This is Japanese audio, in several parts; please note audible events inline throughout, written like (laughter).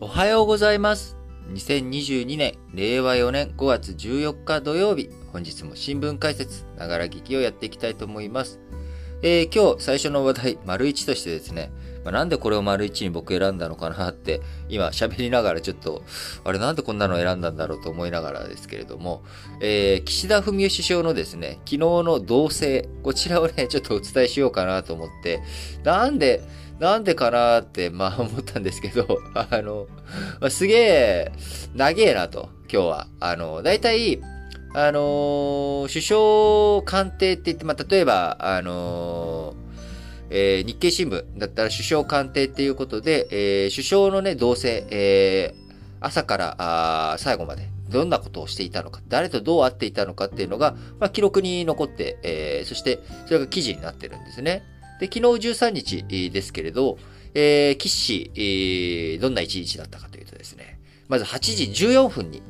おはようございます。2022年、令和4年5月14日土曜日、本日も新聞解説、ながら聞きをやっていきたいと思います。えー今日最初の話題、丸一としてですね、まあ、なんでこれを丸一に僕選んだのかなって、今喋りながらちょっと、あれなんでこんなの選んだんだろうと思いながらですけれども、えー岸田文雄首相のですね、昨日の同棲、こちらをね、ちょっとお伝えしようかなと思って、なんで、なんでかなって、まあ (laughs) 思ったんですけど、あの、まあ、すげえ、長えなと、今日は。あの、大体、あのー首相官邸って言って、まあ、例えば、あのーえー日経新聞だったら首相官邸っていうことで、えー首相のね、動静、えー朝からあ最後まで、どんなことをしていたのか、誰とどう会っていたのかっていうのが、まあ、記録に残って、えーそして、それが記事になってるんですね。で、昨日13日ですけれど、えー、岸氏、えーどんな一日だったかというとですね、まず8時14分に、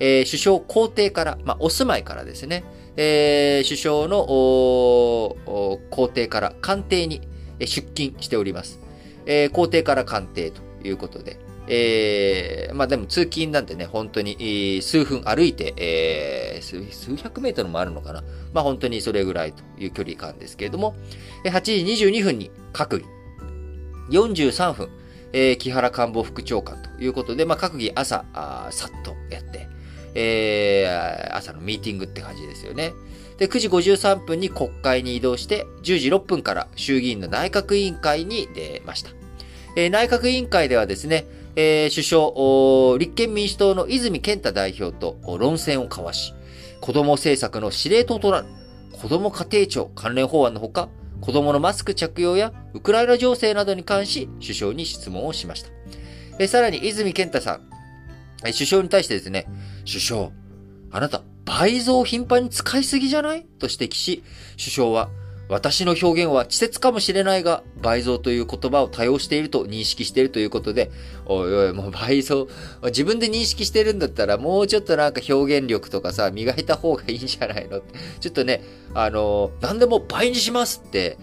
えー首相皇帝から、まあ、お住まいからですね、えー首相の皇帝から官邸に出勤しております。えー公邸から官邸ということで、えーまあでも通勤なんてね、本当に数分歩いて、えー数百メートルもあるのかな。まあ本当にそれぐらいという距離感ですけれども、8時22分に閣議。43分、えー木原官房副長官ということで、まあ閣議朝、さっとやって、えー朝のミーティングって感じですよね。で、9時53分に国会に移動して、10時6分から衆議院の内閣委員会に出ました。えー内閣委員会ではですね、えー首相、立憲民主党の泉健太代表と論戦を交わし、子供政策の司令塔となる子供家庭庁関連法案のほか、子供のマスク着用やウクライナ情勢などに関し、首相に質問をしました。えさらに泉健太さん、え首相に対してですね、首相、あなた、倍増を頻繁に使いすぎじゃない？と指摘し、首相は、私の表現は稚拙かもしれないが、倍増という言葉を多用していると認識しているということで、おいおい、もう倍増、自分で認識してるんだったら、もうちょっとなんか表現力とかさ、磨いた方がいいんじゃないの？ちょっとね、あの、何でも倍にしますって、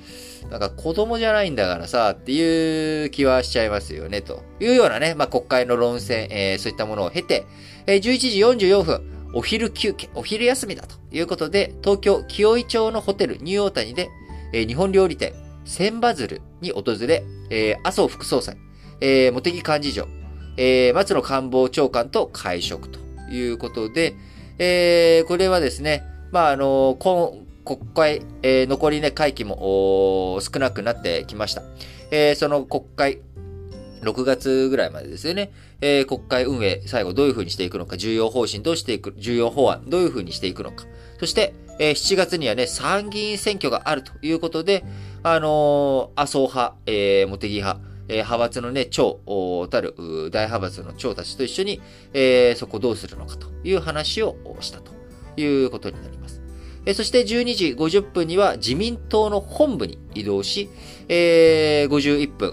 なんか子供じゃないんだからさ、っていう気はしちゃいますよね、というようなね、まあ、国会の論戦、えーそういったものを経て、えー11時44分、お昼休憩、お昼休みだということで、東京清井町のホテルニューオータニで、えー日本料理店、千羽鶴に訪れ、えー麻生副総裁、えー茂木幹事長、えー松野官房長官と会食ということで、えーこれはですね、まあ、あの今国会、えー残りね、会期も少なくなってきました。えーその国会、6月ぐらいまでですよね。えー国会運営、最後どういう風にしていくのか、重要方針どうしていく、重要法案どういう風にしていくのか。そして、えー7月にはね、参議院選挙があるということで、あのー麻生派、えー茂木派、えー派閥のね、長たる大派閥の長たちと一緒に、えーそこどうするのかという話をしたということになります。えーそして12時50分には自民党の本部に移動し、えー51分、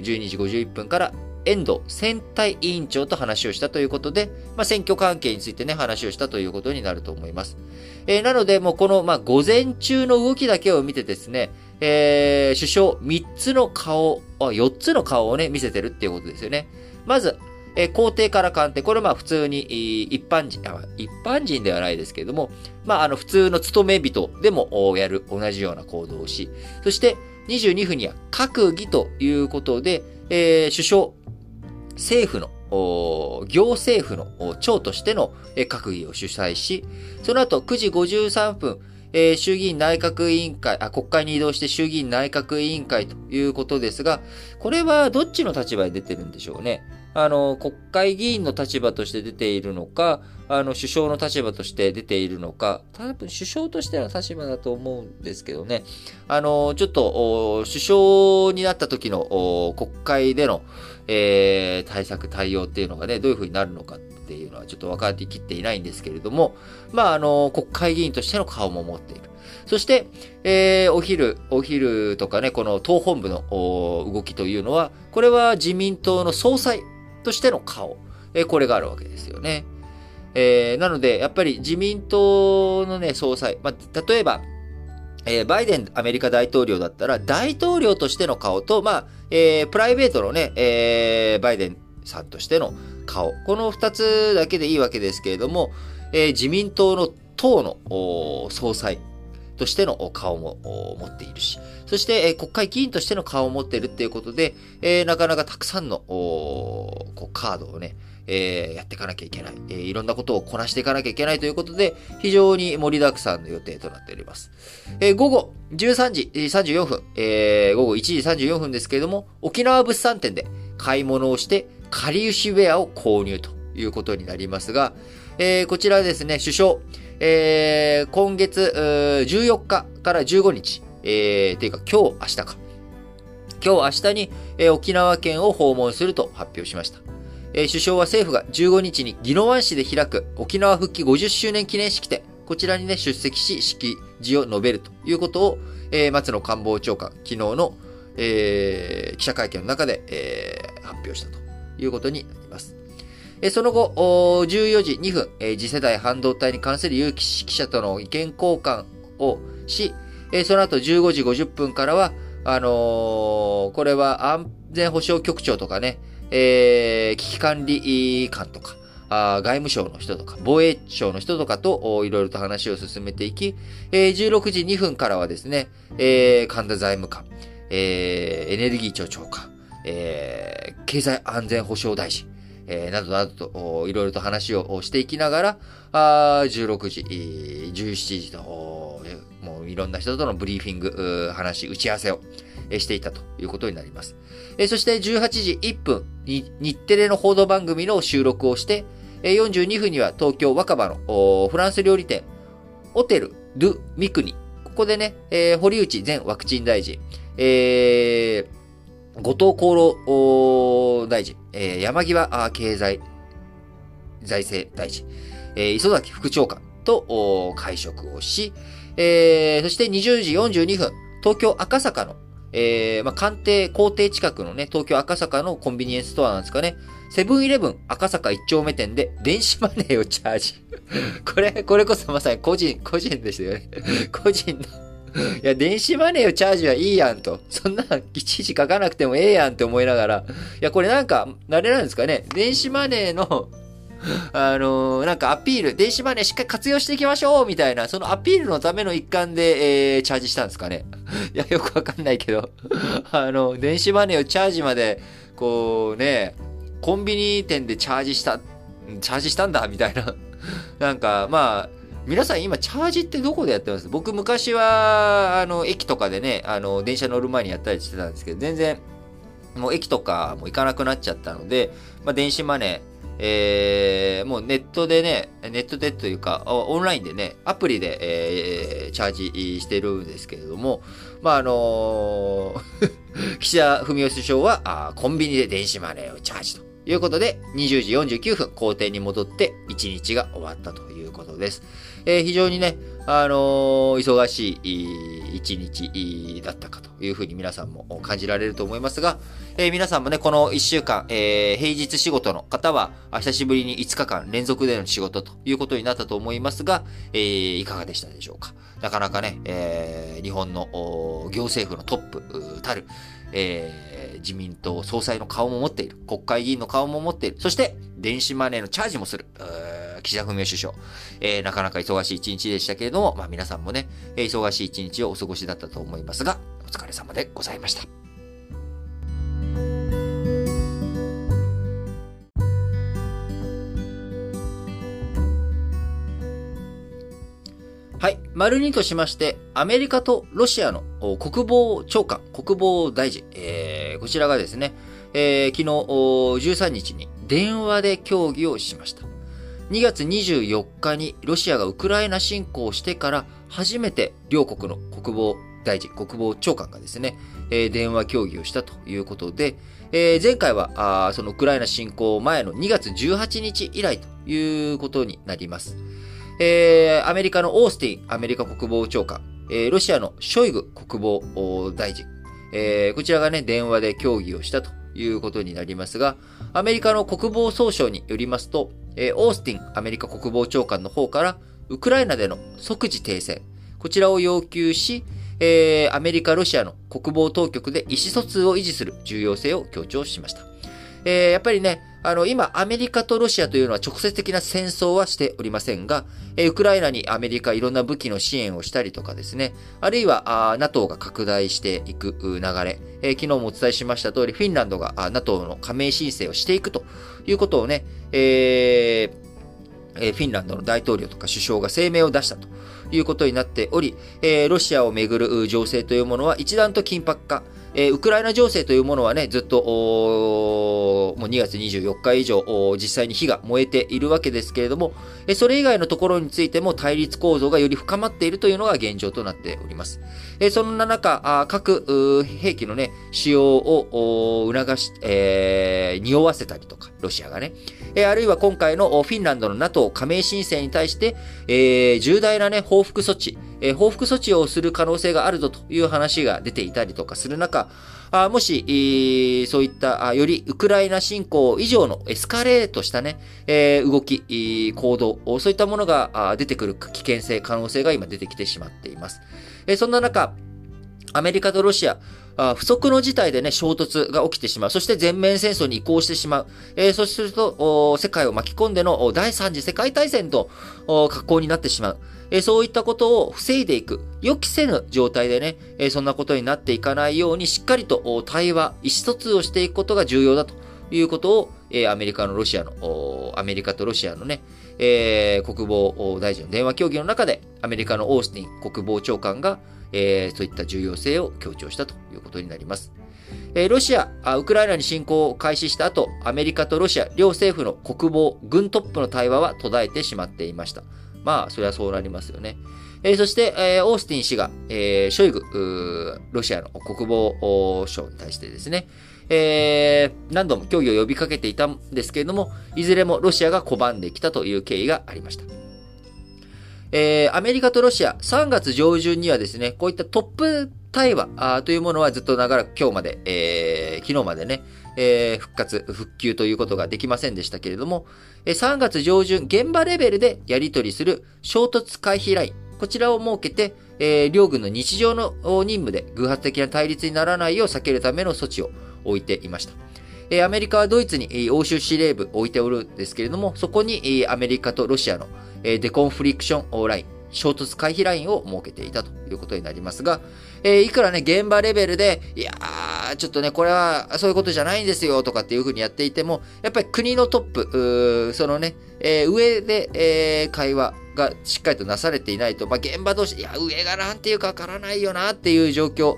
12時51分から遠藤選対委員長と話をしたということで、まあ、選挙関係についてね、話をしたということになると思います。えーなので、もうこの、まあ、午前中の動きだけを見てですね、えー首相3つの顔、あ、4つの顔をね、見せてるっていうことですよね。まず、えー皇帝から官邸、これまあ普通に、一般人、一般人ではないですけれども、まああの普通の勤め人でもやる同じような行動をし、そして22分には閣議ということで、えー首相、政府の、行政府の長としての閣議を主催し、その後9時53分、えー衆議院内閣委員会、あ、国会に移動して衆議院内閣委員会ということですが、これはどっちの立場で出てるんでしょうね？あの、国会議員の立場として出ているのか、あの、首相の立場として出ているのか、多分首相としての立場だと思うんですけどね。あの、ちょっと、首相になった時の国会での、えー対策、対応っていうのがね、どういう風になるのかっていうのはちょっと分かりきっていないんですけれども、まあ、あの、国会議員としての顔も持っている。そして、えーお昼、お昼とかね、この党本部の動きというのは、これは自民党の総裁としての顔、えーこれがあるわけですよね。えーなので、やっぱり自民党のね、総裁、まあ、例えば、えーバイデンアメリカ大統領だったら、大統領としての顔と、まあ、えープライベートのね、えーバイデンさんとしての顔。この二つだけでいいわけですけれども、え、自民党の党の総裁としての顔も持っているし、そして、え、国会議員としての顔を持っているっていうことで、え、なかなかたくさんのこうカードをね、えー、やっていかなきゃいけない、えー、いろんなことをこなしていかなきゃいけないということで、非常に盛りだくさんの予定となっております。えー、午後13時34分、えー、午後1時34分ですけれども、沖縄物産展で買い物をして、かりゆしウェアを購入ということになりますが、えー、こちらですね、首相、えー、今月14日から15日、えー、ていうか今日、明日か。今日、明日に、えー、沖縄県を訪問すると発表しました。首相は政府が15日に宜野湾市で開く沖縄復帰50周年記念式典、こちらにね、出席し、式辞を述べるということを、えー、松野官房長官、昨日の、えー、記者会見の中で、えー、発表したということになります。その後、14時2分、次世代半導体に関する有識者との意見交換をし、その後15時50分からは、あのー、これは安全保障局長とかね、えー、危機管理官とか、外務省の人とか、防衛省の人とかといろいろと話を進めていき、えー、16時2分からはですね、えー、神田財務官、えー、エネルギー庁長官、えー、経済安全保障大臣、えー、などなどと、いろいろと話をしていきながら、あ16時、17時と、もういろんな人とのブリーフィング、話、打ち合わせをしていたということになります。そして18時1分に日テレの報道番組の収録をして、42分には東京若葉のフランス料理店、ホテル・ドゥ・ミクニ。ここでね、えー、堀内前ワクチン大臣、えー、後藤厚労大臣、えー、山際経済財政大臣、えー、磯崎副長官と会食をし、えー、そして20時42分、東京赤坂のえー、まあ、官邸、皇邸近くのね、東京赤坂のコンビニエンスストアなんですかね。セブンイレブン赤坂一丁目店で電子マネーをチャージ。(laughs) これ、これこそまさに個人、個人ですよね。(laughs) 個人のいや、電子マネーをチャージはいいやんと。そんな、いちいち書かなくてもええやんって思いながら。いや、これなんか、あれなんですかね。電子マネーのあのー、なんかアピール、電子マネーしっかり活用していきましょうみたいな、そのアピールのための一環で、えー、チャージしたんですかね。(laughs) いや、よくわかんないけど、(laughs) あの、電子マネーをチャージまで、こうね、コンビニ店でチャージした、チャージしたんだ、みたいな。(laughs) なんか、まあ、皆さん今チャージってどこでやってます？僕昔は、あの、駅とかでね、あの、電車乗る前にやったりしてたんですけど、全然、もう駅とかも行かなくなっちゃったので、まあ、電子マネー、えー、もうネットでね、ネットでというか、オンラインでね、アプリで、えー、チャージしてるんですけれども、まあ、あのー、(laughs) 岸田文雄首相はあ、コンビニで電子マネーをチャージということで、20時49分、校庭に戻って1日が終わったということです。えー、非常にね、あの、忙しい一日だったかというふうに皆さんも感じられると思いますが、えー、皆さんもね、この1週間、えー、平日仕事の方は、久しぶりに5日間連続での仕事ということになったと思いますが、えー、いかがでしたでしょうか？なかなかね、え、日本の行政府のトップたる、え、自民党総裁の顔も持っている、国会議員の顔も持っている、そして電子マネーのチャージもする、岸田文雄首相、えー、なかなか忙しい一日でしたけれども、まあ皆さんもね、忙しい一日をお過ごしだったと思いますが、お疲れ様でございました。はい。丸二としまして、アメリカとロシアの国防長官、国防大臣、えー、こちらがですね、えー、昨日13日に電話で協議をしました。2月24日にロシアがウクライナ侵攻してから初めて両国の国防大臣、国防長官がですね、えー、電話協議をしたということで、えー、前回はそのウクライナ侵攻前の2月18日以来ということになります。えー、アメリカのオースティン、アメリカ国防長官、えー、ロシアのショイグ国防大臣、えー、こちらがね、電話で協議をしたということになりますが、アメリカの国防総省によりますと、えー、オースティン、アメリカ国防長官の方から、ウクライナでの即時停戦、こちらを要求し、えー、アメリカ、ロシアの国防当局で意思疎通を維持する重要性を強調しました。えー、やっぱりね、あの、今、アメリカとロシアというのは直接的な戦争はしておりませんが、えウクライナにアメリカいろんな武器の支援をしたりとかですね、あるいは、あ NATO が拡大していく流れ、えー、昨日もお伝えしました通り、フィンランドがあ NATO の加盟申請をしていくということをね、えー、フィンランドの大統領とか首相が声明を出したということになっており、えロシアをめぐる情勢というものは一段と緊迫化、えー、ウクライナ情勢というものはね、ずっと、もう2月24日以上、実際に火が燃えているわけですけれども、えそれ以外のところについても対立構造がより深まっているというのが現状となっております。えそんな中、各兵器のね、使用を促し、えー、匂わせたりとか、ロシアがね、えあるいは今回のフィンランドの NATO 加盟申請に対して、えー、重大なね、報復措置、えー、報復措置をする可能性があるぞという話が出ていたりとかする中、あもし、えー、そういったあ、よりウクライナ侵攻以上のエスカレートしたね、えー、動き、行動、そういったものが出てくる危険性、可能性が今出てきてしまっています。え、そんな中、アメリカとロシア、あ不測の事態でね、衝突が起きてしまう。そして全面戦争に移行してしまう。えー、そうすると、世界を巻き込んでの第三次世界大戦と格好になってしまう。えそういったことを防いでいく、予期せぬ状態でね、えそんなことになっていかないように、しっかりと対話、意思疎通をしていくことが重要だということを、えアメリカのロシアの、アメリカとロシアのね、えー、国防大臣の電話協議の中で、アメリカのオースティン国防長官が、えー、そういった重要性を強調したということになります。えー、ロシアあ、ウクライナに侵攻を開始した後、アメリカとロシア両政府の国防、軍トップの対話は途絶えてしまっていました。まあ、それはそうなりますよね。えー、そして、えー、オースティン氏が、えー、ショイグ、ロシアの国防省に対してですね、えー、何度も協議を呼びかけていたんですけれども、いずれもロシアが拒んできたという経緯がありました。えー、アメリカとロシア、3月上旬にはですね、こういったトップ対話というものはずっと長らく今日まで、えー、昨日までね、えー、復活、復旧ということができませんでしたけれども、3月上旬、現場レベルでやり取りする衝突回避ライン、こちらを設けて、えー、両軍の日常の任務で偶発的な対立にならないよう避けるための措置を置いていました。アメリカはドイツに欧州司令部を置いておるんですけれども、そこにアメリカとロシアのデコンフリクションライン、衝突回避ラインを設けていたということになりますが、えー、いくらね、現場レベルで、いやー、ちょっとね、これはそういうことじゃないんですよとかっていうふうにやっていても、やっぱり国のトップ、そのね、えー、上で、えー、会話がしっかりとなされていないと、まあ、現場同士、いや、上がなんていうかわからないよなっていう状況。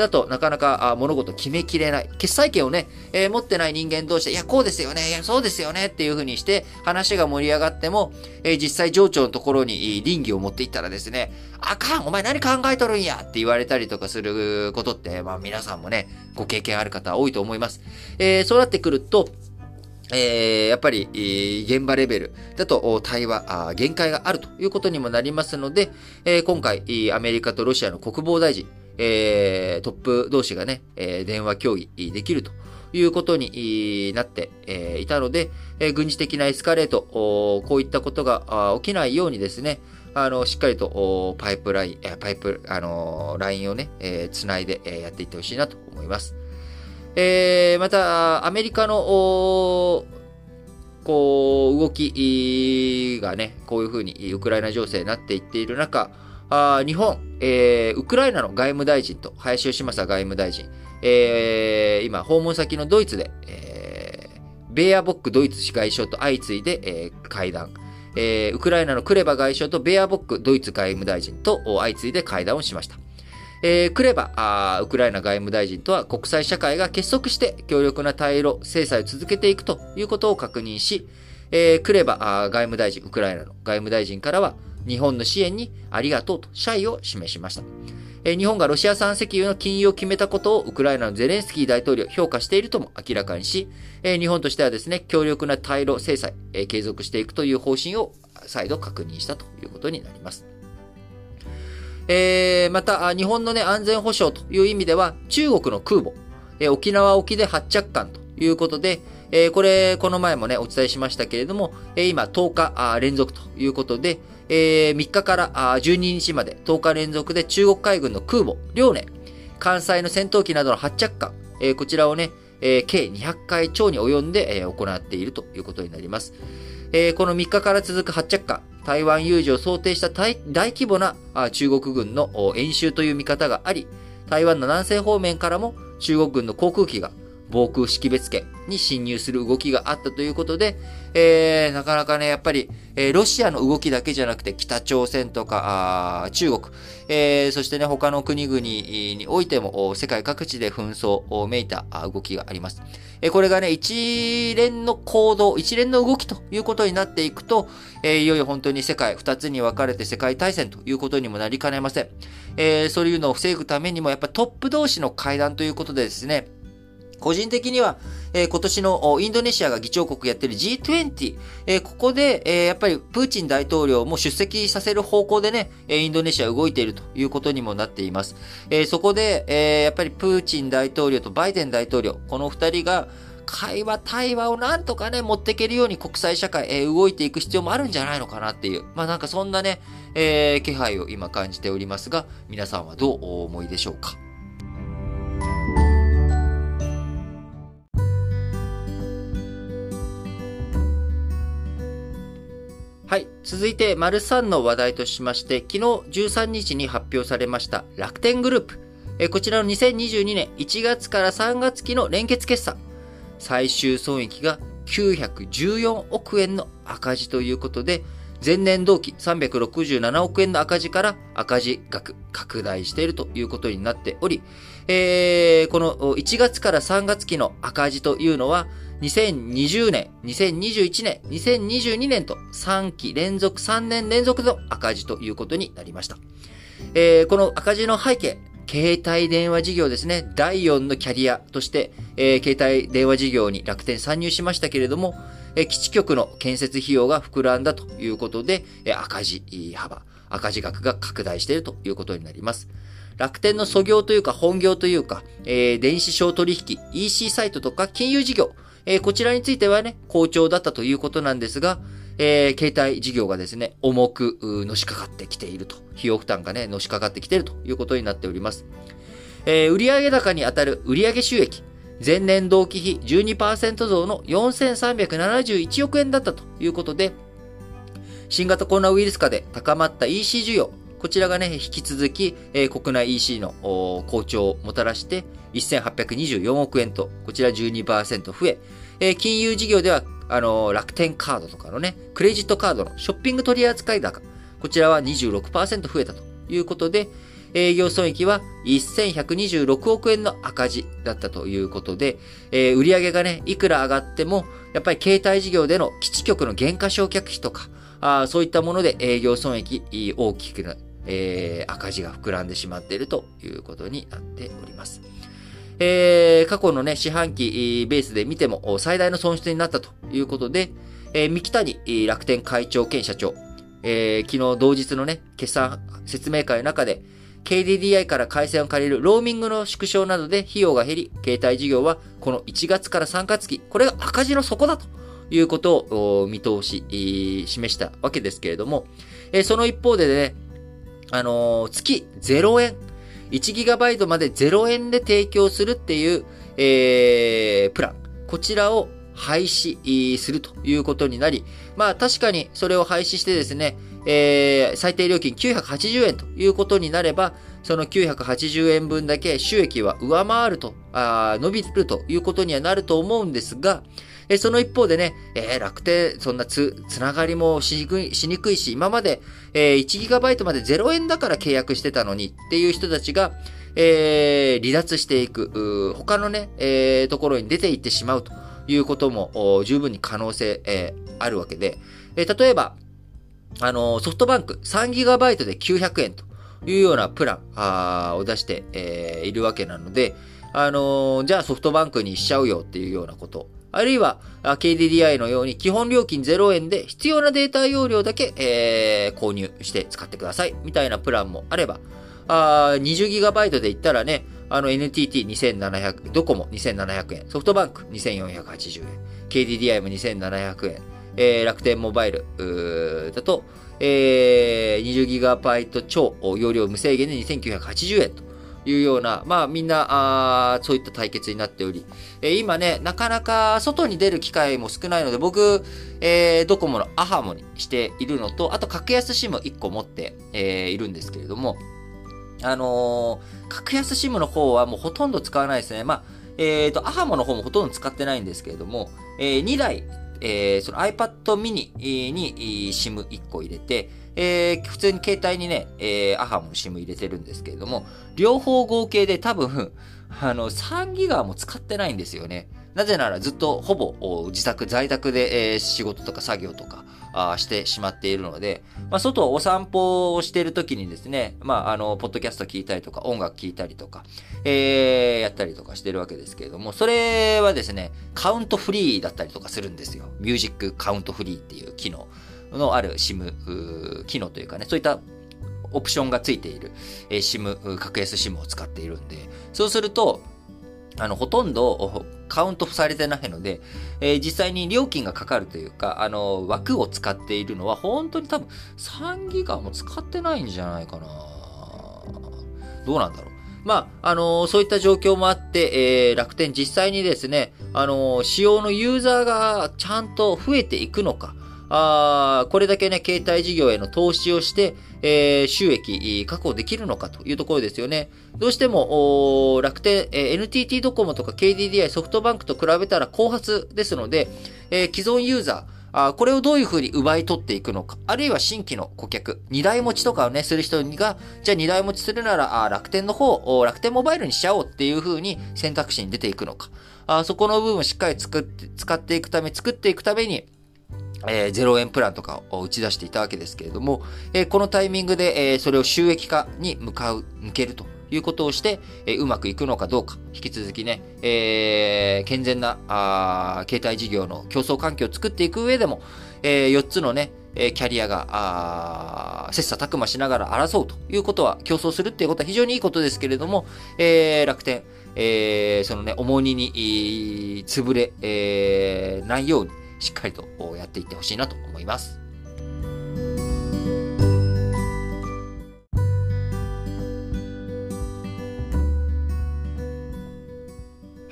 だとなかなか物事決めきれない。決裁権をね、えー、持ってない人間同士で、いや、こうですよね、いや、そうですよねっていう風にして話が盛り上がっても、えー、実際上長のところに倫理を持っていったらですね、あかんお前何考えとるんやって言われたりとかすることって、まあ皆さんもね、ご経験ある方多いと思います。えー、そうなってくると、えー、やっぱり、えー、現場レベルだと対話あ限界があるということにもなりますので、えー、今回、アメリカとロシアの国防大臣、えー、トップ同士がね、えー、電話協議できるということになっていたので、えー、軍事的なエスカレート、こういったことが起きないようにですね、あの、しっかりとパイプライン、パイプ、あの、ラインをね、えー、つないでやっていってほしいなと思います。えー、また、アメリカの、こう、動きがね、こういうふうにウクライナ情勢になっていっている中、あ日本、えー、ウクライナの外務大臣と林芳正外務大臣、えー、今、訪問先のドイツで、えー、ベアボックドイツ外相と相次いで、えー、会談、えー、ウクライナのクレバ外相とベアボックドイツ外務大臣と相次いで会談をしました。えー、クレバあ、ウクライナ外務大臣とは国際社会が結束して強力な対ロ制裁を続けていくということを確認し、えー、クレバあ外務大臣、ウクライナの外務大臣からは、日本の支援にありがとうと謝意を示しました。日本がロシア産石油の禁輸を決めたことをウクライナのゼレンスキー大統領評価しているとも明らかにし、日本としてはですね、強力な対ロ制裁、継続していくという方針を再度確認したということになります。えー、また、日本のね、安全保障という意味では、中国の空母、沖縄沖で発着艦ということで、え、これ、この前もね、お伝えしましたけれども、え今10日連続ということで、えー、3日から12日まで10日連続で中国海軍の空母、遼寧、関西の戦闘機などの発着艦、えー、こちらをね、えー、計200回超に及んで、えー、行っているということになります。えー、この3日から続く発着艦、台湾有事を想定した大規模な中国軍の演習という見方があり、台湾の南西方面からも中国軍の航空機が防空識別圏に侵入する動きがあったということで、えー、なかなかね、やっぱり、えー、ロシアの動きだけじゃなくて、北朝鮮とか、中国、えー、そしてね、他の国々においても、世界各地で紛争をめいた動きがあります。えー、これがね、一連の行動、一連の動きということになっていくと、えー、いよいよ本当に世界二つに分かれて世界大戦ということにもなりかねません。えー、そういうのを防ぐためにも、やっぱトップ同士の会談ということでですね、個人的には、えー、今年のインドネシアが議長国やってる G20、えー、ここで、えー、やっぱりプーチン大統領も出席させる方向でね、インドネシア動いているということにもなっています。え、そこで、え、やっぱりプーチン大統領とバイデン大統領、この二人が会話、対話をなんとかね、持っていけるように国際社会、え、動いていく必要もあるんじゃないのかなっていう、まあなんかそんなね、え、気配を今感じておりますが、皆さんはどうお思いでしょうか？はい。続いて、丸3の話題としまして、昨日13日に発表されました楽天グループ。えこちらの2022年1月から3月期の連結決算。最終損益が914億円の赤字ということで、前年同期367億円の赤字から赤字額拡大しているということになっており、えー、この1月から3月期の赤字というのは、2020年、2021年、2022年と3期連続、3年連続の赤字ということになりました。えー、この赤字の背景、携帯電話事業ですね、第4のキャリアとして、えー、携帯電話事業に楽天参入しましたけれども、えー、基地局の建設費用が膨らんだということで、えー、赤字幅、赤字額が拡大しているということになります。楽天の素業というか本業というか、えー、電子商取引、EC サイトとか金融事業、えー、こちらについてはね、好調だったということなんですが、えー、携帯事業がですね、重くのしかかってきていると。費用負担がね、のしかかってきているということになっております。えー、売上高にあたる売上収益、前年同期比12%増の4371億円だったということで、新型コロナウイルス化で高まった EC 需要、こちらがね、引き続き、えー、国内 EC の好調をもたらして、1824億円と、こちら12%増え、えー、金融事業では、あのー、楽天カードとかのね、クレジットカードのショッピング取扱い高、こちらは26%増えたということで、営業損益は1126億円の赤字だったということで、えー、売上がね、いくら上がっても、やっぱり携帯事業での基地局の減価償却費とか、あそういったもので営業損益大きくな、えー、赤字が膨らんでしまっているということになっております。えー、過去のね、四半期ベースで見ても最大の損失になったということで、えー、三木谷楽天会長兼社長、えー、昨日同日のね、決算説明会の中で、KDDI から回線を借りるローミングの縮小などで費用が減り、携帯事業はこの1月から3月期、これが赤字の底だということを見通し、示したわけですけれども、え、その一方でね、あの、月0円、1GB まで0円で提供するっていう、えー、プラン。こちらを廃止するということになり、まあ確かにそれを廃止してですね、えー、最低料金980円ということになれば、その980円分だけ収益は上回ると、あ伸びるということにはなると思うんですが、えその一方でね、えー、楽天、そんなつ、つながりもしにくいしにくいし、今まで、えー、1GB まで0円だから契約してたのにっていう人たちが、えー、離脱していく、他のね、えー、ところに出ていってしまうということも十分に可能性、えー、あるわけで、えー、例えば、あのソフトバンク 3GB で900円というようなプランあを出して、えー、いるわけなので、あのー、じゃあソフトバンクにしちゃうよっていうようなこと。あるいは、KDDI のように基本料金0円で必要なデータ容量だけ、えー、購入して使ってください。みたいなプランもあれば、20GB で言ったらね、あの NTT2700、ドコモ2700円、ソフトバンク2480円、KDDI も2700円、えー、楽天モバイルだと、えー、20GB 超容量無制限で2980円というような、まあみんな、あそういった対決になっており、えー、今ね、なかなか外に出る機会も少ないので、僕、えー、ドコモのアハモにしているのと、あと格安 SIM 1個持って、えー、いるんですけれども、あのー、格安 SIM の方はもうほとんど使わないですね。まあ、えっ、ー、と、アハモの方もほとんど使ってないんですけれども、えー、2台、えー、その iPad mini に SIM1 個入れて、えー、普通に携帯にね、えー、アハムの SIM 入れてるんですけれども、両方合計で多分、(laughs) あの、3ギガも使ってないんですよね。なぜならずっとほぼ自宅、在宅で、えー、仕事とか作業とかあしてしまっているので、まあ、外お散歩をしている時にですね、まあ、あの、ポッドキャスト聞いたりとか、音楽聞いたりとか、えー、やったりとかしてるわけですけれども、それはですね、カウントフリーだったりとかするんですよ。ミュージックカウントフリーっていう機能のある SIM 機能というかね、そういったオプションがついている、えー、SIM、格安 SIM を使っているんで、そうすると、あの、ほとんどカウントされてないので、えー、実際に料金がかかるというか、あの、枠を使っているのは、本当に多分3ギガも使ってないんじゃないかな。どうなんだろう。まあ、あのー、そういった状況もあって、えー、楽天実際にですね、あのー、使用のユーザーがちゃんと増えていくのか、あこれだけね、携帯事業への投資をして、えー、収益確保できるのかというところですよね。どうしても、楽天、えー、NTT ドコモとか KDDI、ソフトバンクと比べたら後発ですので、えー、既存ユーザー、あこれをどういうふうに奪い取っていくのか、あるいは新規の顧客、二台持ちとかをね、する人が、じゃあ二台持ちするなら、あ楽天の方、楽天モバイルにしちゃおうっていうふうに選択肢に出ていくのか、あそこの部分をしっかり作って、使っていくため、作っていくために、えー、0円プランとかを打ち出していたわけですけれども、えー、このタイミングで、えー、それを収益化に向かう、向けるということをして、えー、うまくいくのかどうか、引き続きね、えー、健全なあ携帯事業の競争環境を作っていく上でも、えー、4つのね、えキャリアが、あ切磋琢磨しながら争うということは、競争するっていうことは非常にいいことですけれども、えー、楽天、えー、そのね、重荷に、潰れ、えー、ないように、しっかりとやっていってほしいなと思います。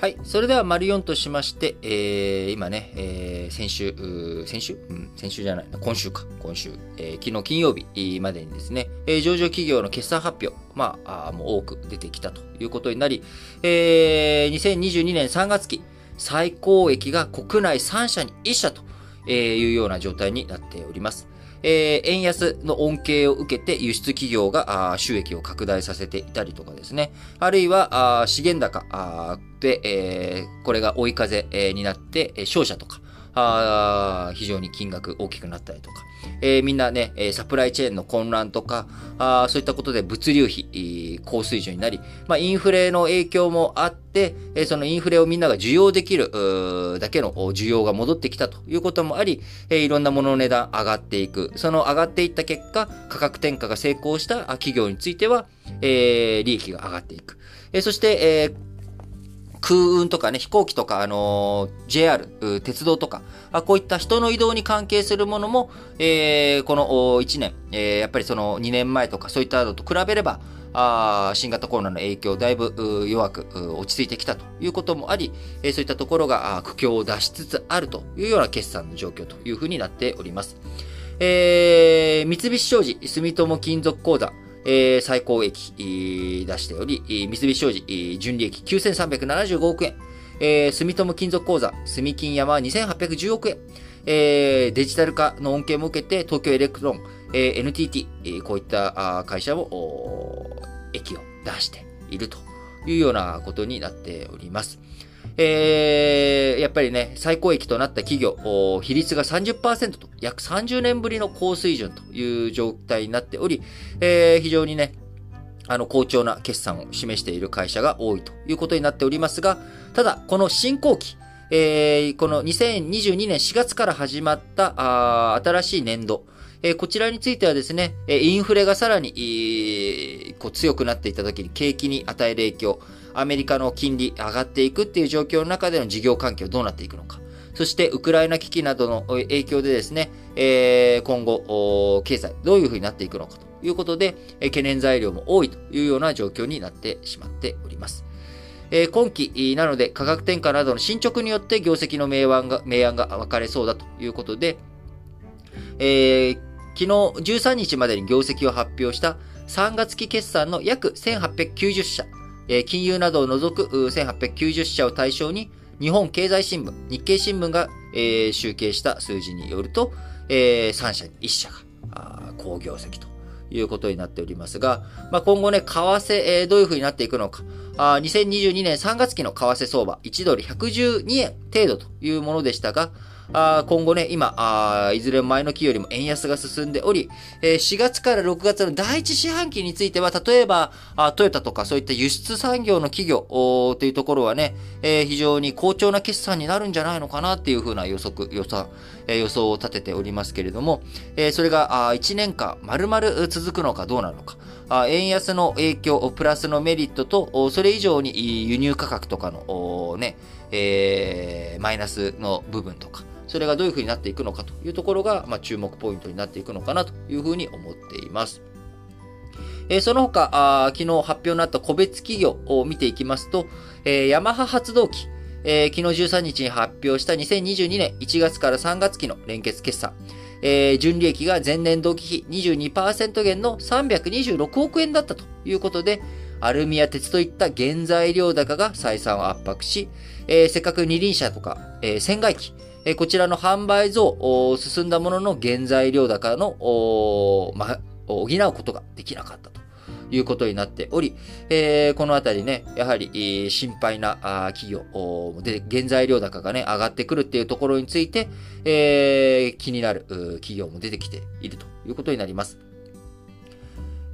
はい。それでは、丸4としまして、えー、今ね、えー、先週、先週？うん、先週じゃないな、今週か、今週、えー、昨日金曜日までにですね、えー、上場企業の決算発表、まあ、あもう多く出てきたということになり、えー、2022年3月期、最高益が国内3社に1社というような状態になっております。えー、円安の恩恵を受けて輸出企業が収益を拡大させていたりとかですね。あるいは資源高で、えー、これが追い風になって商社とかあ非常に金額大きくなったりとか、えー、みんなね、サプライチェーンの混乱とか、あそういったことで物流費、高水準になり、まあ、インフレの影響もあって、えそのインフレをみんなが需要できるだけの需要が戻ってきたということもあり、えいろんなものの値段上がっていく。その上がっていった結果、価格転嫁が成功した企業については、えー、利益が上がっていく。えそして、えー空運とかね、飛行機とか、あのー、JR、鉄道とか、あこういった人の移動に関係するものも、えー、この1年、えー、やっぱりその2年前とかそういったのと比べれば、あ新型コロナの影響、だいぶ弱く落ち着いてきたということもあり、えそういったところが苦境を脱しつつあるというような決算の状況というふうになっております。えー、三菱商事、住友金属鉱山、えー、最高益出しており、三菱商事純利益9375億円、えー、住友金属鉱山、住金山は2810億円、えー、デジタル化の恩恵も受けて、東京エレクトロン、え、NTT、え、こういった会社も、益を出しているというようなことになっております。えー、やっぱりね、最高益となった企業、比率が30%と、約30年ぶりの高水準という状態になっており、えー、非常にね、あの、好調な決算を示している会社が多いということになっておりますが、ただ、この新興期、えー、この2022年4月から始まった新しい年度、えー、こちらについてはですね、インフレがさらに、えー、こう強くなっていた時に景気に与える影響、アメリカの金利上がっていくっていう状況の中での事業環境どうなっていくのか。そして、ウクライナ危機などの影響でですね、えー、今後、経済どういうふうになっていくのかということで、え懸念材料も多いというような状況になってしまっております。え今期なので価格転嫁などの進捗によって業績の明暗が明暗が分かれそうだということで、えー、昨日13日までに業績を発表した3月期決算の約1890社、金融などを除く1890社を対象に日本経済新聞、日経新聞が、集計した数字によると、えー、3社に1社が好業績ということになっておりますが、まあ、今後ね、為替、どういう風になっていくのか、あ2022年3月期の為替相場、1ドル112円程度というものでしたが、あ今後ね、今あ、いずれ前の期よりも円安が進んでおり、えー、4月から6月の第一四半期については、例えばあトヨタとかそういった輸出産業の企業というところはね、えー、非常に好調な決算になるんじゃないのかなっていうふうな予測、予算、えー、予想を立てておりますけれども、えー、それがあ1年間丸々続くのかどうなのか、あ円安の影響、プラスのメリットと、それ以上に輸入価格とかのね、えー、マイナスの部分とか、それがどういうふうになっていくのかというところが、まあ、注目ポイントになっていくのかなというふうに思っています。えー、その他あ、昨日発表になった個別企業を見ていきますと、えー、ヤマハ発動機、えー、昨日13日に発表した2022年1月から3月期の連結決算、えー、純利益が前年同期比22%減の326億円だったということで、アルミや鉄といった原材料高が採算を圧迫し、えー、せっかく二輪車とか、えー、船外機、えこちらの販売増、進んだものの原材料高の、ま、補うことができなかったということになっており、えー、このあたりね、やはり、えー、心配なあ企業で、原材料高がね、上がってくるっていうところについて、えー、気になる企業も出てきているということになります。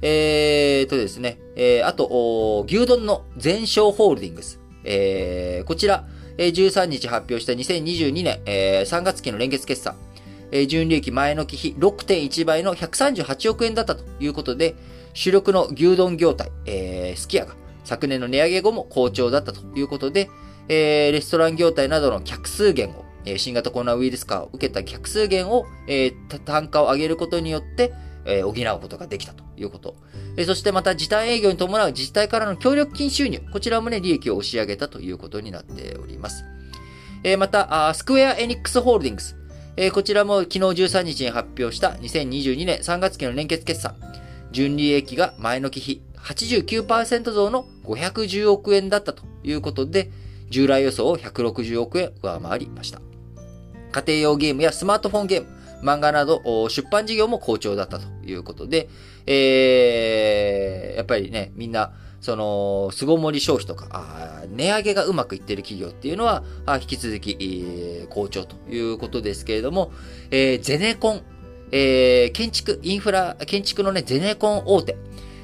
えーとですね、えー、あと、牛丼の全商ホールディングス。えー、こちら、13日発表した2022年、え3月期の連結決算、え純利益前の期比6.1倍の138億円だったということで、主力の牛丼業態、えー、スキヤが昨年の値上げ後も好調だったということで、えー、レストラン業態などの客数減を、えー、新型コロナウイルス化を受けた客数減を、えー、単価を上げることによって、えー、補うことができたと。いうこと。そしてまた時短営業に伴う自治体からの協力金収入、こちらもね、利益を押し上げたということになっております。また、スクエアエニックスホールディングス、こちらも昨日13日に発表した2022年3月期の連結決算、純利益が前の期比89%増の510億円だったということで、従来予想を160億円上回りました。家庭用ゲームやスマートフォンゲーム、漫画など出版事業も好調だったということで、えー、やっぱりね、みんな、その、巣ごもり消費とか、値上げがうまくいっている企業っていうのは、引き続き、えー、好調ということですけれども、えー、ゼネコン、えー、建築、インフラ、建築のね、ゼネコン大手、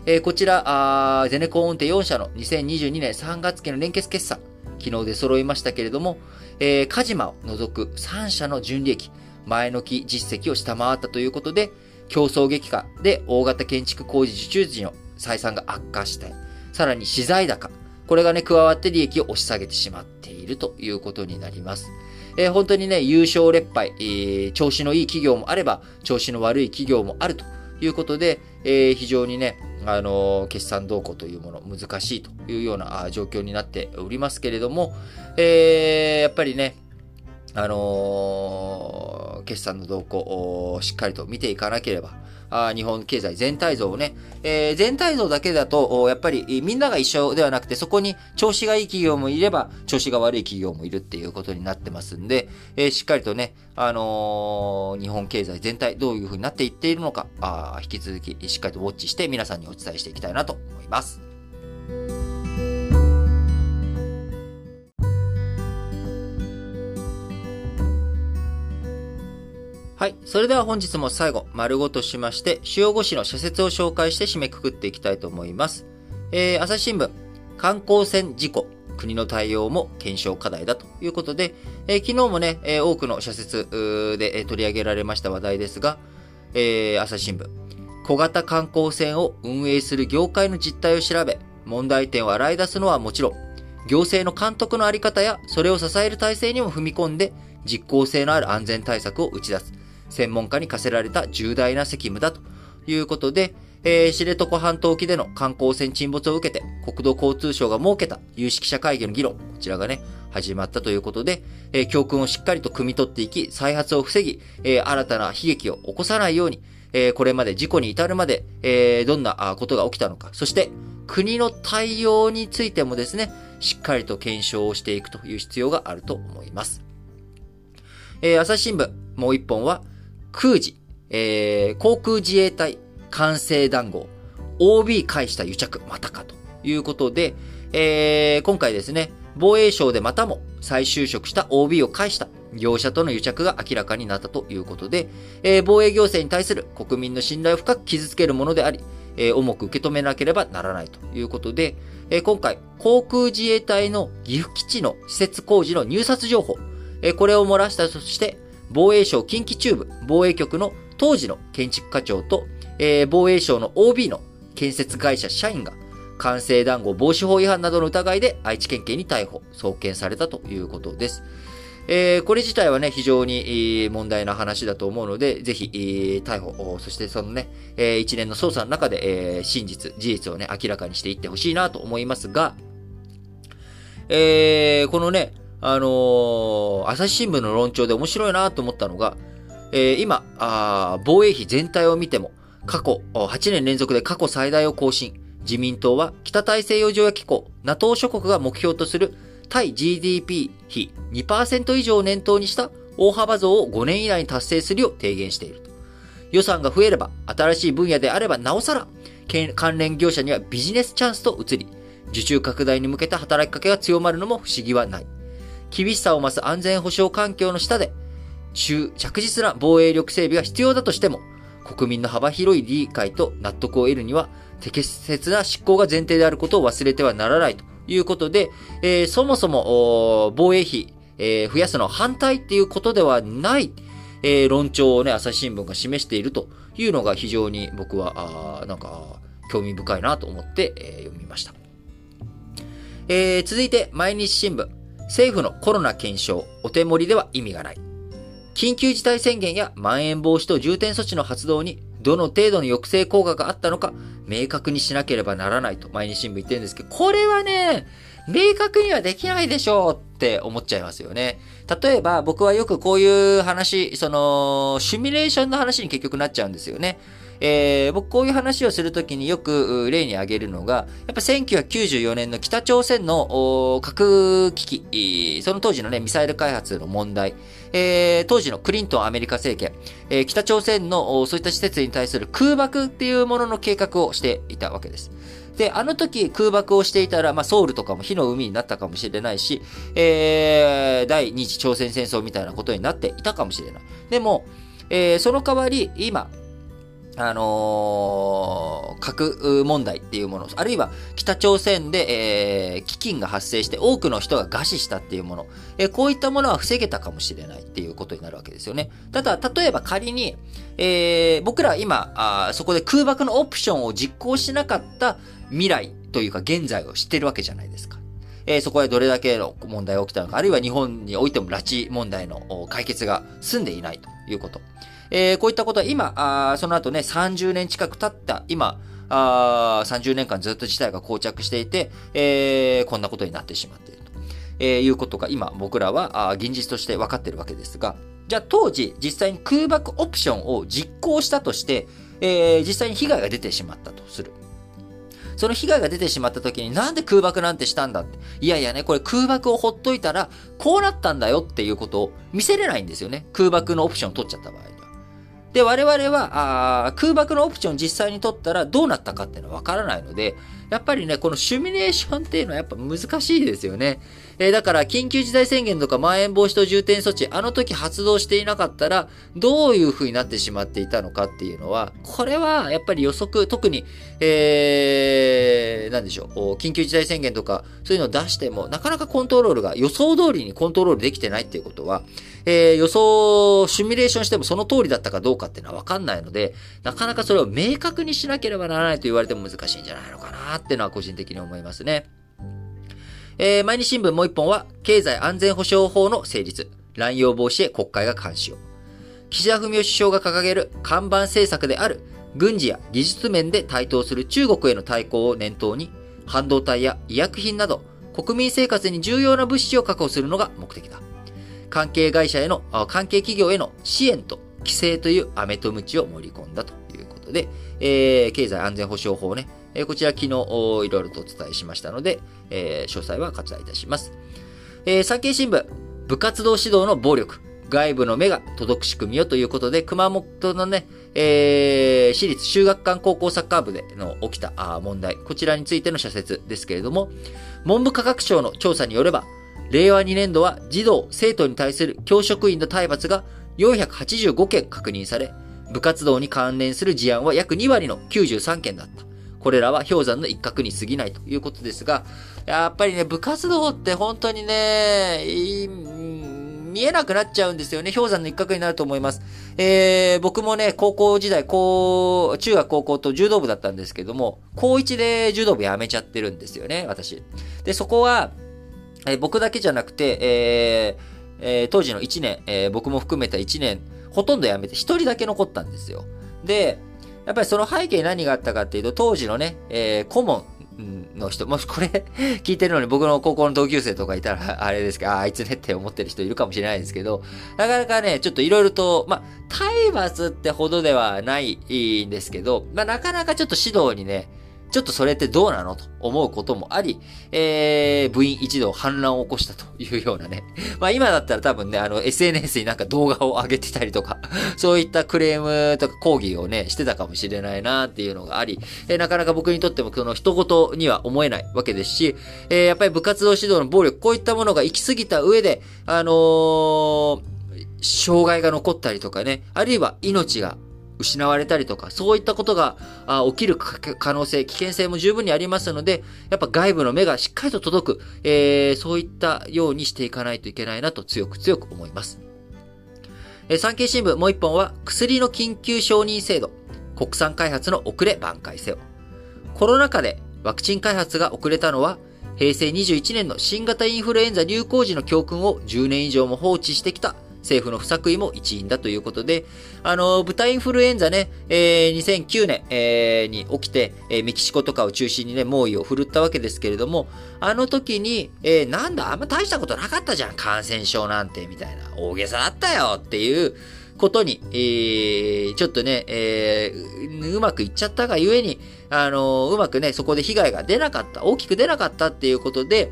えー、こちら、ゼネコン大手4社の2022年3月期の連結決算、昨日で揃いましたけれども、えー、カジマを除く3社の純利益、前の期実績を下回ったということで、競争激化で大型建築工事受注時の採算が悪化して、さらに資材高、これがね、加わって利益を押し下げてしまっているということになります。えー、本当にね、優勝劣敗、えー、調子のいい企業もあれば、調子の悪い企業もあるということで、えー、非常にね、あの決算動向というもの、難しいというような状況になっておりますけれども、えやっぱりね、あの決算の動向をしっかりと見ていかなければ、あ日本経済全体像をね、えー、全体像だけだと、やっぱりみんなが一緒ではなくて、そこに調子がいい企業もいれば、調子が悪い企業もいるっていうことになってますんで、えー、しっかりとね、あのー、日本経済全体どういうふうになっていっているのか、あ引き続きしっかりとウォッチして皆さんにお伝えしていきたいなと思います。はい。それでは本日も最後、丸ごとしまして、主要5紙の社説を紹介して締めくくっていきたいと思います。えー、朝日新聞、観光船事故、国の対応も検証課題だということで、えー、昨日もね、えー、多くの社説で取り上げられました話題ですが、えー、朝日新聞、小型観光船を運営する業界の実態を調べ、問題点を洗い出すのはもちろん、行政の監督のあり方や、それを支える体制にも踏み込んで、実効性のある安全対策を打ち出す。専門家に課せられた重大な責務だということで、えー、知床半島沖での観光船沈没を受けて、国土交通省が設けた有識者会議の議論、こちらがね、始まったということで、えー、教訓をしっかりと汲み取っていき、再発を防ぎ、えー、新たな悲劇を起こさないように、えー、これまで事故に至るまで、えー、どんなことが起きたのか、そして国の対応についてもですね、しっかりと検証をしていくという必要があると思います。えー、朝日新聞、もう一本は、空時、えー、航空自衛隊完成談合、OB 返した癒着、またかということで、えー、今回ですね、防衛省でまたも再就職した OB を返した業者との癒着が明らかになったということで、えー、防衛行政に対する国民の信頼を深く傷つけるものであり、えー、重く受け止めなければならないということで、えー、今回、航空自衛隊の岐阜基地の施設工事の入札情報、えこれを漏らしたとして、防衛省近畿中部防衛局の当時の建築課長と、え防衛省の OB の建設会社社員が官製談合防止法違反などの疑いで愛知県警に逮捕、送検されたということです。えー、これ自体はね、非常に問題な話だと思うので、ぜひ、逮捕、そしてそのね、え一連の捜査の中で、え真実、事実をね、明らかにしていってほしいなと思いますが、えー、このね、あのー、朝日新聞の論調で面白いなと思ったのが、えー、今あ、防衛費全体を見ても、過去、8年連続で過去最大を更新。自民党は北大西洋条約機構、NATO 諸国が目標とする対 GDP 比2%以上を念頭にした大幅増を5年以内に達成するよう提言していると。予算が増えれば、新しい分野であればなおさら、関連業者にはビジネスチャンスと移り、受注拡大に向けた働きかけが強まるのも不思議はない。厳しさを増す安全保障環境の下で、中着実な防衛力整備が必要だとしても、国民の幅広い理解と納得を得るには、適切な執行が前提であることを忘れてはならないということで、えー、そもそも防衛費、えー、増やすの反対っていうことではない、えー、論調をね、朝日新聞が示しているというのが非常に僕は、あなんか、興味深いなと思って、えー、読みました。えー、続いて、毎日新聞。政府のコロナ検証、お手盛りでは意味がない。緊急事態宣言やまん延防止等重点措置の発動にどの程度の抑制効果があったのか明確にしなければならないと毎日新聞言ってるんですけど、これはね、明確にはできないでしょうって思っちゃいますよね。例えば僕はよくこういう話、その、シミュレーションの話に結局なっちゃうんですよね。えー、僕こういう話をするときによく例に挙げるのが、やっぱ1994年の北朝鮮の核危機、その当時のね、ミサイル開発の問題、えー、当時のクリントンアメリカ政権、えー、北朝鮮のそういった施設に対する空爆っていうものの計画をしていたわけです。で、あの時空爆をしていたら、まあ、ソウルとかも火の海になったかもしれないし、えー、第二次朝鮮戦争みたいなことになっていたかもしれない。でも、えー、その代わり、今、あのー、核問題っていうもの、あるいは北朝鮮で、えー、飢饉が発生して多くの人が餓死したっていうもの、えー、こういったものは防げたかもしれないっていうことになるわけですよね。ただ、例えば仮に、えー、僕ら今あ、そこで空爆のオプションを実行しなかった未来というか現在を知ってるわけじゃないですか。えー、そこでどれだけの問題が起きたのか、あるいは日本においても拉致問題の解決が済んでいないということ。えー、こういったことは今、あその後ね、30年近く経った今、あ30年間ずっと事態が膠着していて、えー、こんなことになってしまっていると、えー、いうことが今僕らはあ現実として分かっているわけですが、じゃあ当時実際に空爆オプションを実行したとして、えー、実際に被害が出てしまったとする。その被害が出てしまった時になんで空爆なんてしたんだって。いやいやね、これ空爆をほっといたら、こうなったんだよっていうことを見せれないんですよね。空爆のオプション取っちゃった場合は。で、我々は、あ空爆のオプション実際に取ったらどうなったかっていうのはわからないので、やっぱりね、このシミュレーションっていうのはやっぱ難しいですよね。えー、だから、緊急事態宣言とか、まん延防止等重点措置、あの時発動していなかったら、どういう風になってしまっていたのかっていうのは、これは、やっぱり予測、特に、えー、なんでしょう、緊急事態宣言とか、そういうのを出しても、なかなかコントロールが予想通りにコントロールできてないっていうことは、えー、予想、シミュレーションしてもその通りだったかどうかっていうのはわかんないので、なかなかそれを明確にしなければならないと言われても難しいんじゃないのかなっていうのは個人的に思いますね。えー、毎日新聞もう一本は、経済安全保障法の成立、乱用防止へ国会が監視を。岸田文雄首相が掲げる看板政策である軍事や技術面で台頭する中国への対抗を念頭に、半導体や医薬品など、国民生活に重要な物資を確保するのが目的だ。関係会社への、関係企業への支援と規制という飴と鞭を盛り込んだということで、えー、経済安全保障法ね、え、こちら昨日いろいろとお伝えしましたので、え、詳細は割愛いたします。え、産経新聞、部活動指導の暴力、外部の目が届く仕組みよということで、熊本のね、えー、私立修学館高校サッカー部での起きた問題、こちらについての社説ですけれども、文部科学省の調査によれば、令和2年度は児童、生徒に対する教職員の体罰が485件確認され、部活動に関連する事案は約2割の93件だった。これらは氷山の一角に過ぎないということですが、やっぱりね、部活動って本当にね、見えなくなっちゃうんですよね。氷山の一角になると思います。えー、僕もね、高校時代、高、中学高校と柔道部だったんですけども、高1で柔道部やめちゃってるんですよね、私。で、そこは、えー、僕だけじゃなくて、えー、えー、当時の1年、えー、僕も含めた1年、ほとんど辞めて1人だけ残ったんですよ。で、やっぱりその背景に何があったかっていうと、当時のね、えー、顧問の人、もしこれ (laughs) 聞いてるのに僕の高校の同級生とかいたら、(laughs) あれですけど、ああいつねって思ってる人いるかもしれないですけど、なかなかね、ちょっといろいろと、まあ、体罰ってほどではないんですけど、まあ、なかなかちょっと指導にね、ちょっとそれってどうなのと思うこともあり、えー、部員一同反乱を起こしたというようなね。(laughs) まあ今だったら多分ね、あの SNS になんか動画を上げてたりとか、(laughs) そういったクレームとか抗議をね、してたかもしれないなっていうのがあり、えー、なかなか僕にとってもその一言には思えないわけですし、えー、やっぱり部活動指導の暴力、こういったものが行き過ぎた上で、あのー、障害が残ったりとかね、あるいは命が失われたりとか、そういったことが起きる可能性、危険性も十分にありますので、やっぱ外部の目がしっかりと届く、えー、そういったようにしていかないといけないなと強く強く思います。えー、産経新聞もう一本は、薬の緊急承認制度、国産開発の遅れ挽回せよ。コロナ禍でワクチン開発が遅れたのは、平成21年の新型インフルエンザ流行時の教訓を10年以上も放置してきた政府の不作為も一因だということで、あの、豚インフルエンザね、えー、2009年、えー、に起きて、えー、メキシコとかを中心にね、猛威を振るったわけですけれども、あの時に、えー、なんだ、あんま大したことなかったじゃん、感染症なんて、みたいな、大げさだったよっていう、ことに、えー、ちょっとね、えー、うまくいっちゃったがゆえに、あのうまくね、そこで被害が出なかった、大きく出なかったっていうことで、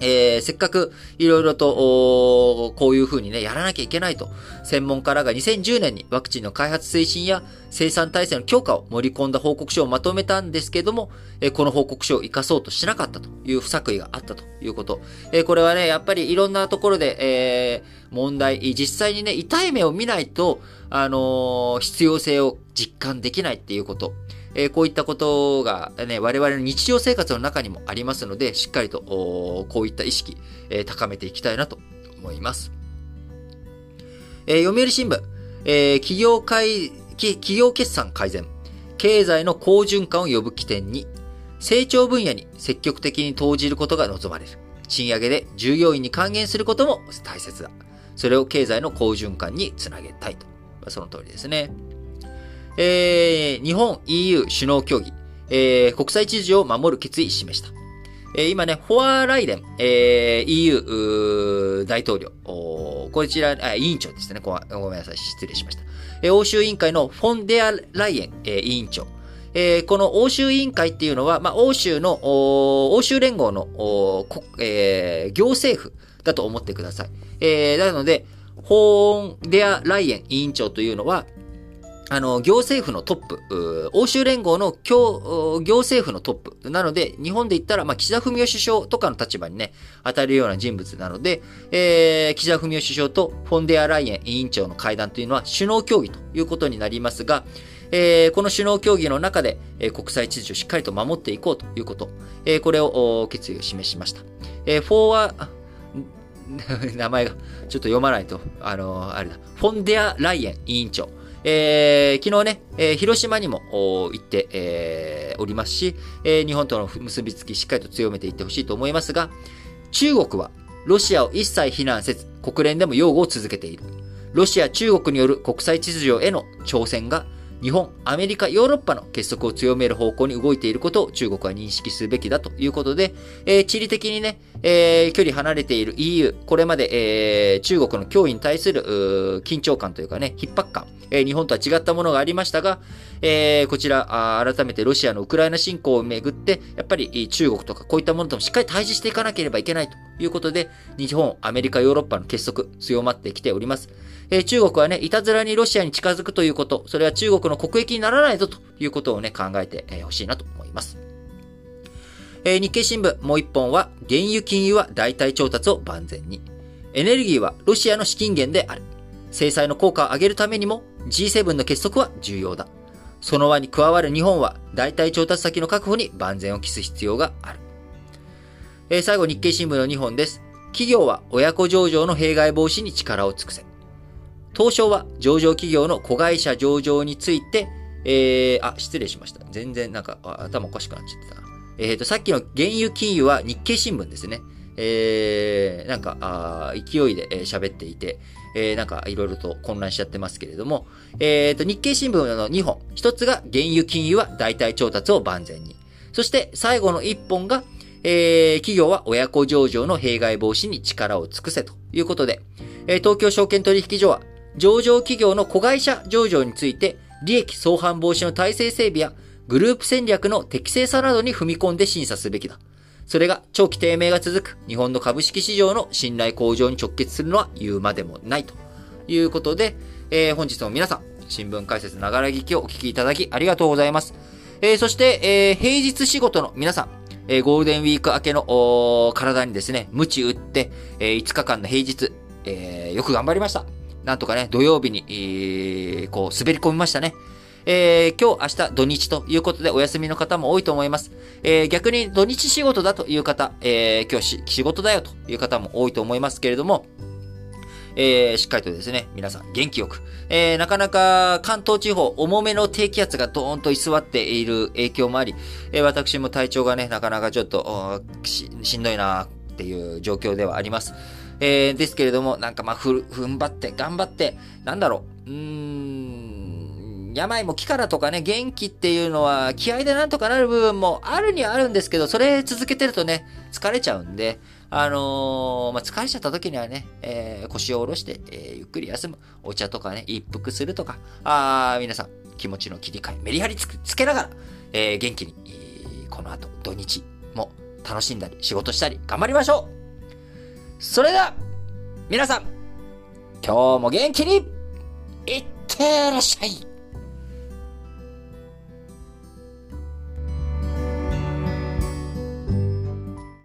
えー、せっかくいろいろと、こういう風にね、やらなきゃいけないと、専門家らが2010年にワクチンの開発推進や生産体制の強化を盛り込んだ報告書をまとめたんですけども、えー、この報告書を活かそうとしなかったという不作為があったということ。えー、これはね、やっぱりいろんなところで、えー、問題、実際にね、痛い目を見ないと、あの必要性を実感できないっていうこと。え、こういったことがね、我々の日常生活の中にもありますので、しっかりと、こういった意識、え、高めていきたいなと思います。え、読売新聞、え、企業会、企業決算改善、経済の好循環を呼ぶ起点に、成長分野に積極的に投じることが望まれる。賃上げで従業員に還元することも大切だ。それを経済の好循環につなげたいと。その通りですね。えー、日本 EU 首脳協議、えー、国際秩序を守る決意示した。えー、今ね、フォアライデン、えー、EU 大統領、こちら、あ、委員長ですねご。めんなさい、失礼しました。えー、欧州委員会のフォンデアライエン、えー、委員長。えー、この欧州委員会っていうのは、まあ、欧州の、欧州連合の、えー、行政府だと思ってください。えー、なので、フォンデアライエン委員長というのは、あの、行政府のトップ、欧州連合の行政府のトップ。なので、日本で言ったら、まあ、岸田文雄首相とかの立場にね、当たるような人物なので、えー、岸田文雄首相とフォンデアライエン委員長の会談というのは首脳協議ということになりますが、えー、この首脳協議の中で、えー、国際秩序をしっかりと守っていこうということ、えー、これを決意を示しました。えー、フォーは、(laughs) 名前がちょっと読まないと、あのー、あれだ、フォンデアライエン委員長。えー、昨日ね、えー、広島にも行って、えー、おりますし、え、日本との結びつきしっかりと強めていってほしいと思いますが、中国はロシアを一切非難せず、国連でも擁護を続けている。ロシア、中国による国際秩序への挑戦が日本、アメリカ、ヨーロッパの結束を強める方向に動いていることを中国は認識すべきだということで、えー、地理的にね、えー、距離離れている EU、これまで、えー、中国の脅威に対する緊張感というかね、逼迫感、えー、日本とは違ったものがありましたが、えー、こちらあ、改めてロシアのウクライナ侵攻をめぐって、やっぱり中国とかこういったものともしっかり対峙していかなければいけないということで、日本、アメリカ、ヨーロッパの結束強まってきております。えー、中国はね、いたずらにロシアに近づくということ、それは中国の国益にならないぞということをね、考えてほしいなと思います。えー、日経新聞もう一本は、原油金融は代替調達を万全に。エネルギーはロシアの資金源である。制裁の効果を上げるためにも G7 の結束は重要だ。その輪に加わる日本は代替調達先の確保に万全を期す必要がある。えー、最後日経新聞の2本です。企業は親子上場の弊害防止に力を尽くせ。東証は上場企業の子会社上場について、えー、あ、失礼しました。全然なんか頭おかしくなっちゃってた。えっ、ー、と、さっきの原油金融は日経新聞ですね。えー、なんか、あ勢いで喋っていて、えー、なんかいろいろと混乱しちゃってますけれども、えっ、ー、と、日経新聞の2本。1つが原油金融は代替調達を万全に。そして最後の1本が、えー、企業は親子上場の弊害防止に力を尽くせということで、えー、東京証券取引所は上場企業の子会社上場について利益相反防止の体制整備やグループ戦略の適正さなどに踏み込んで審査すべきだ。それが長期低迷が続く日本の株式市場の信頼向上に直結するのは言うまでもないということで、えー、本日も皆さん、新聞解説ながら聞きをお聞きいただきありがとうございます。えー、そして、えー、平日仕事の皆さん、え、ゴールデンウィーク明けの体にですね、鞭打って、え、5日間の平日、え、よく頑張りました。なんとかね、土曜日に、え、こう、滑り込みましたね。えー、今日、明日、土日ということでお休みの方も多いと思います。えー、逆に土日仕事だという方、えー、今日仕事だよという方も多いと思いますけれども、えー、しっかりとですね、皆さん元気よく、えー、なかなか関東地方、重めの低気圧がドーンと居座っている影響もあり、えー、私も体調がね、なかなかちょっとししんどいなっていう状況ではあります。えー、ですけれども、なんかまあ、ふ、踏ん張って、頑張って、なんだろう、うーん、病も気からとかね、元気っていうのは気合でなんとかなる部分もあるにはあるんですけど、それ続けてるとね、疲れちゃうんで、あのー、まあ、疲れちゃった時にはね、えー、腰を下ろして、えー、ゆっくり休む。お茶とかね、一服するとか、あ皆さん、気持ちの切り替え、メリハリつつけながら、えー、元気に、この後、土日も楽しんだり、仕事したり、頑張りましょうそれでは、皆さん、今日も元気に、いってらっしゃい